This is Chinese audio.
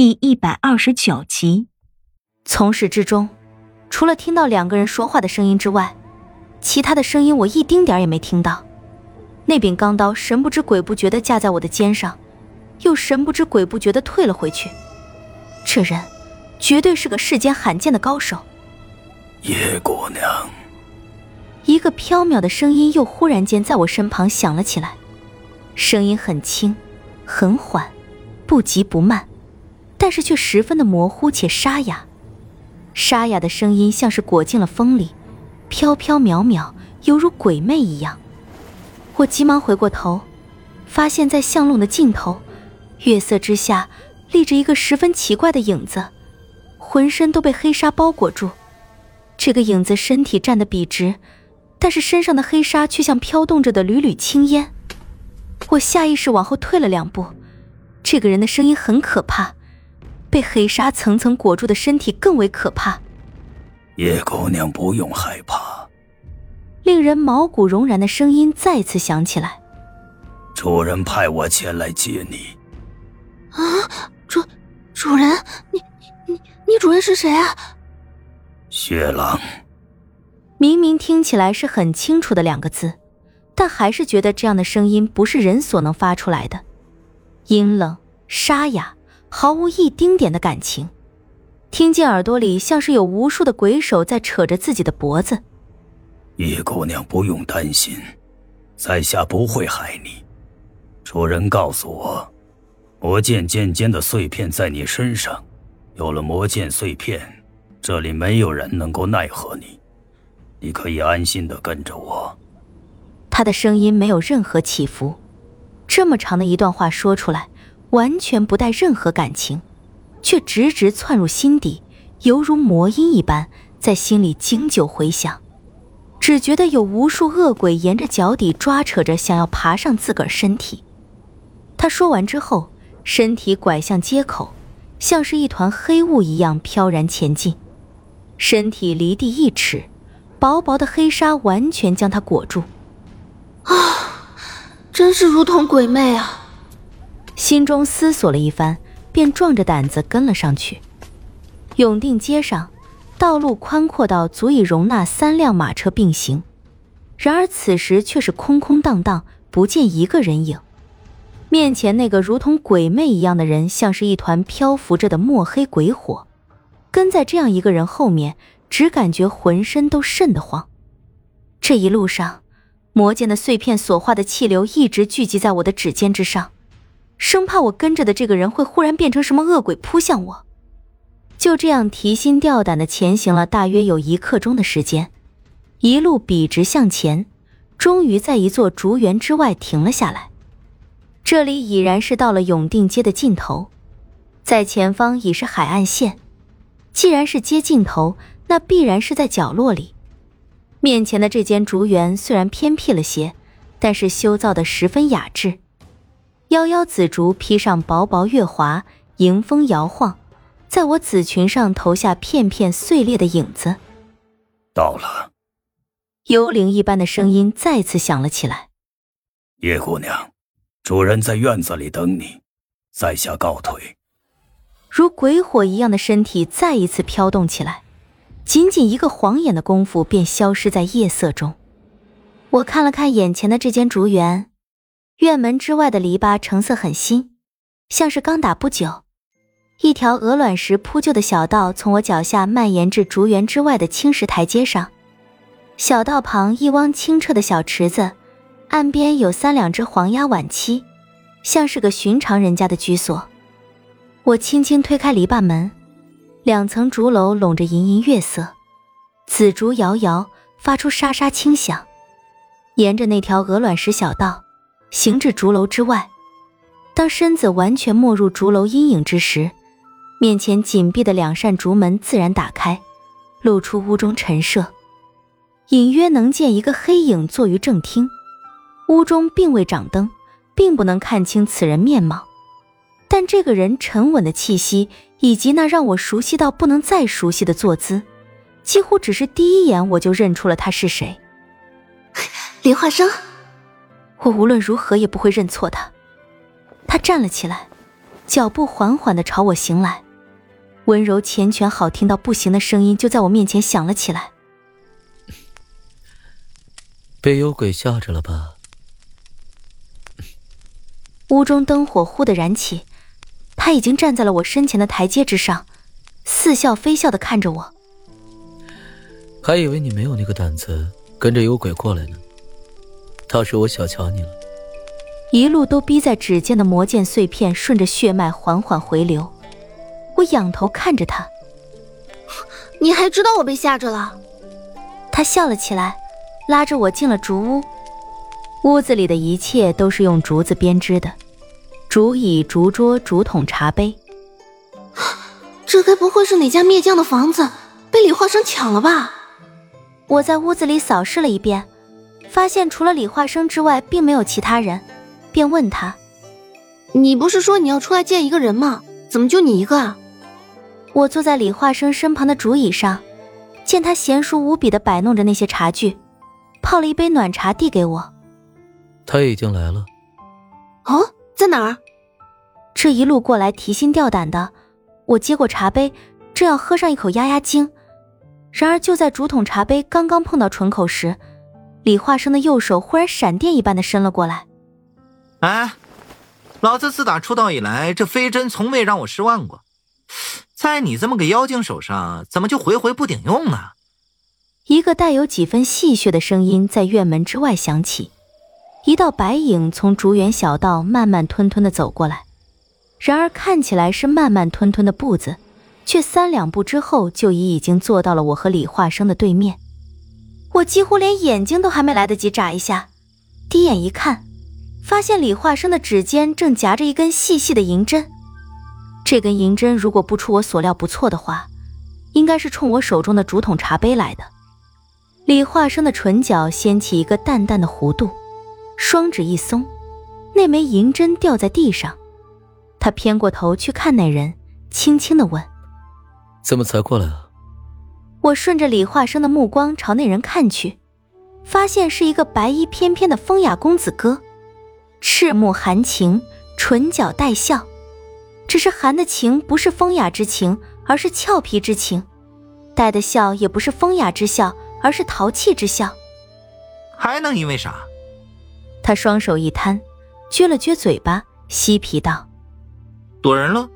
第一百二十九集，从始至终，除了听到两个人说话的声音之外，其他的声音我一丁点也没听到。那柄钢刀神不知鬼不觉地架在我的肩上，又神不知鬼不觉地退了回去。这人绝对是个世间罕见的高手。叶姑娘，一个飘渺的声音又忽然间在我身旁响了起来，声音很轻，很缓，不急不慢。但是却十分的模糊且沙哑，沙哑的声音像是裹进了风里，飘飘渺渺，犹如鬼魅一样。我急忙回过头，发现在巷弄的尽头，月色之下立着一个十分奇怪的影子，浑身都被黑纱包裹住。这个影子身体站得笔直，但是身上的黑纱却像飘动着的缕缕青烟。我下意识往后退了两步，这个人的声音很可怕。被黑纱层层裹住的身体更为可怕。叶姑娘不用害怕。令人毛骨悚然的声音再次响起来。主人派我前来接你。啊，主，主人，你你你主人是谁啊？雪狼。明明听起来是很清楚的两个字，但还是觉得这样的声音不是人所能发出来的，阴冷沙哑。毫无一丁点的感情，听见耳朵里像是有无数的鬼手在扯着自己的脖子。叶姑娘不用担心，在下不会害你。主人告诉我，魔剑剑尖的碎片在你身上，有了魔剑碎片，这里没有人能够奈何你，你可以安心的跟着我。他的声音没有任何起伏，这么长的一段话说出来。完全不带任何感情，却直直窜入心底，犹如魔音一般，在心里经久回响。只觉得有无数恶鬼沿着脚底抓扯着，想要爬上自个儿身体。他说完之后，身体拐向街口，像是一团黑雾一样飘然前进。身体离地一尺，薄薄的黑纱完全将他裹住。啊，真是如同鬼魅啊！心中思索了一番，便壮着胆子跟了上去。永定街上，道路宽阔到足以容纳三辆马车并行，然而此时却是空空荡荡，不见一个人影。面前那个如同鬼魅一样的人，像是一团漂浮着的墨黑鬼火。跟在这样一个人后面，只感觉浑身都瘆得慌。这一路上，魔剑的碎片所化的气流一直聚集在我的指尖之上。生怕我跟着的这个人会忽然变成什么恶鬼扑向我，就这样提心吊胆的前行了大约有一刻钟的时间，一路笔直向前，终于在一座竹园之外停了下来。这里已然是到了永定街的尽头，在前方已是海岸线。既然是街尽头，那必然是在角落里。面前的这间竹园虽然偏僻了些，但是修造的十分雅致。夭夭紫竹披上薄薄月华，迎风摇晃，在我紫裙上投下片片碎裂的影子。到了，幽灵一般的声音再次响了起来。叶姑娘，主人在院子里等你，在下告退。如鬼火一样的身体再一次飘动起来，仅仅一个晃眼的功夫便消失在夜色中。我看了看眼前的这间竹园。院门之外的篱笆成色很新，像是刚打不久。一条鹅卵石铺就的小道从我脚下蔓延至竹园之外的青石台阶上。小道旁一汪清澈的小池子，岸边有三两只黄鸭晚栖，像是个寻常人家的居所。我轻轻推开篱笆门，两层竹楼笼着盈盈月色，紫竹摇摇，发出沙沙轻响。沿着那条鹅卵石小道。行至竹楼之外，当身子完全没入竹楼阴影之时，面前紧闭的两扇竹门自然打开，露出屋中陈设，隐约能见一个黑影坐于正厅。屋中并未掌灯，并不能看清此人面貌，但这个人沉稳的气息以及那让我熟悉到不能再熟悉的坐姿，几乎只是第一眼我就认出了他是谁。林化生。我无论如何也不会认错他。他站了起来，脚步缓缓的朝我行来，温柔缱绻、好听到不行的声音就在我面前响了起来。被幽鬼吓着了吧？屋中灯火忽的燃起，他已经站在了我身前的台阶之上，似笑非笑的看着我。还以为你没有那个胆子跟着幽鬼过来呢，倒是我小瞧你了。一路都逼在指尖的魔剑碎片顺着血脉缓缓回流，我仰头看着他。你还知道我被吓着了？他笑了起来，拉着我进了竹屋。屋子里的一切都是用竹子编织的，竹椅、竹桌、竹筒、茶杯。这该不会是哪家灭将的房子被李化生抢了吧？我在屋子里扫视了一遍，发现除了李化生之外，并没有其他人，便问他：“你不是说你要出来见一个人吗？怎么就你一个啊？”我坐在李化生身旁的竹椅上，见他娴熟无比的摆弄着那些茶具，泡了一杯暖茶递给我。他已经来了。哦，在哪儿？这一路过来提心吊胆的，我接过茶杯，正要喝上一口压压惊，然而就在竹筒茶杯刚刚碰到唇口时，李化生的右手忽然闪电一般的伸了过来。哎，老子自打出道以来，这飞针从未让我失望过，在你这么个妖精手上，怎么就回回不顶用呢？一个带有几分戏谑的声音在院门之外响起。一道白影从竹园小道慢慢吞吞的走过来，然而看起来是慢慢吞吞的步子，却三两步之后就已已经坐到了我和李化生的对面。我几乎连眼睛都还没来得及眨一下，低眼一看，发现李化生的指尖正夹着一根细细的银针。这根银针如果不出我所料不错的话，应该是冲我手中的竹筒茶杯来的。李化生的唇角掀起一个淡淡的弧度。双指一松，那枚银针掉在地上。他偏过头去看那人，轻轻的问：“怎么才过来啊？”我顺着李化生的目光朝那人看去，发现是一个白衣翩翩的风雅公子哥，赤目含情，唇角带笑。只是含的情不是风雅之情，而是俏皮之情；带的笑也不是风雅之笑，而是淘气之笑。还能因为啥？他双手一摊，撅了撅嘴巴，嬉皮道：“躲人了。”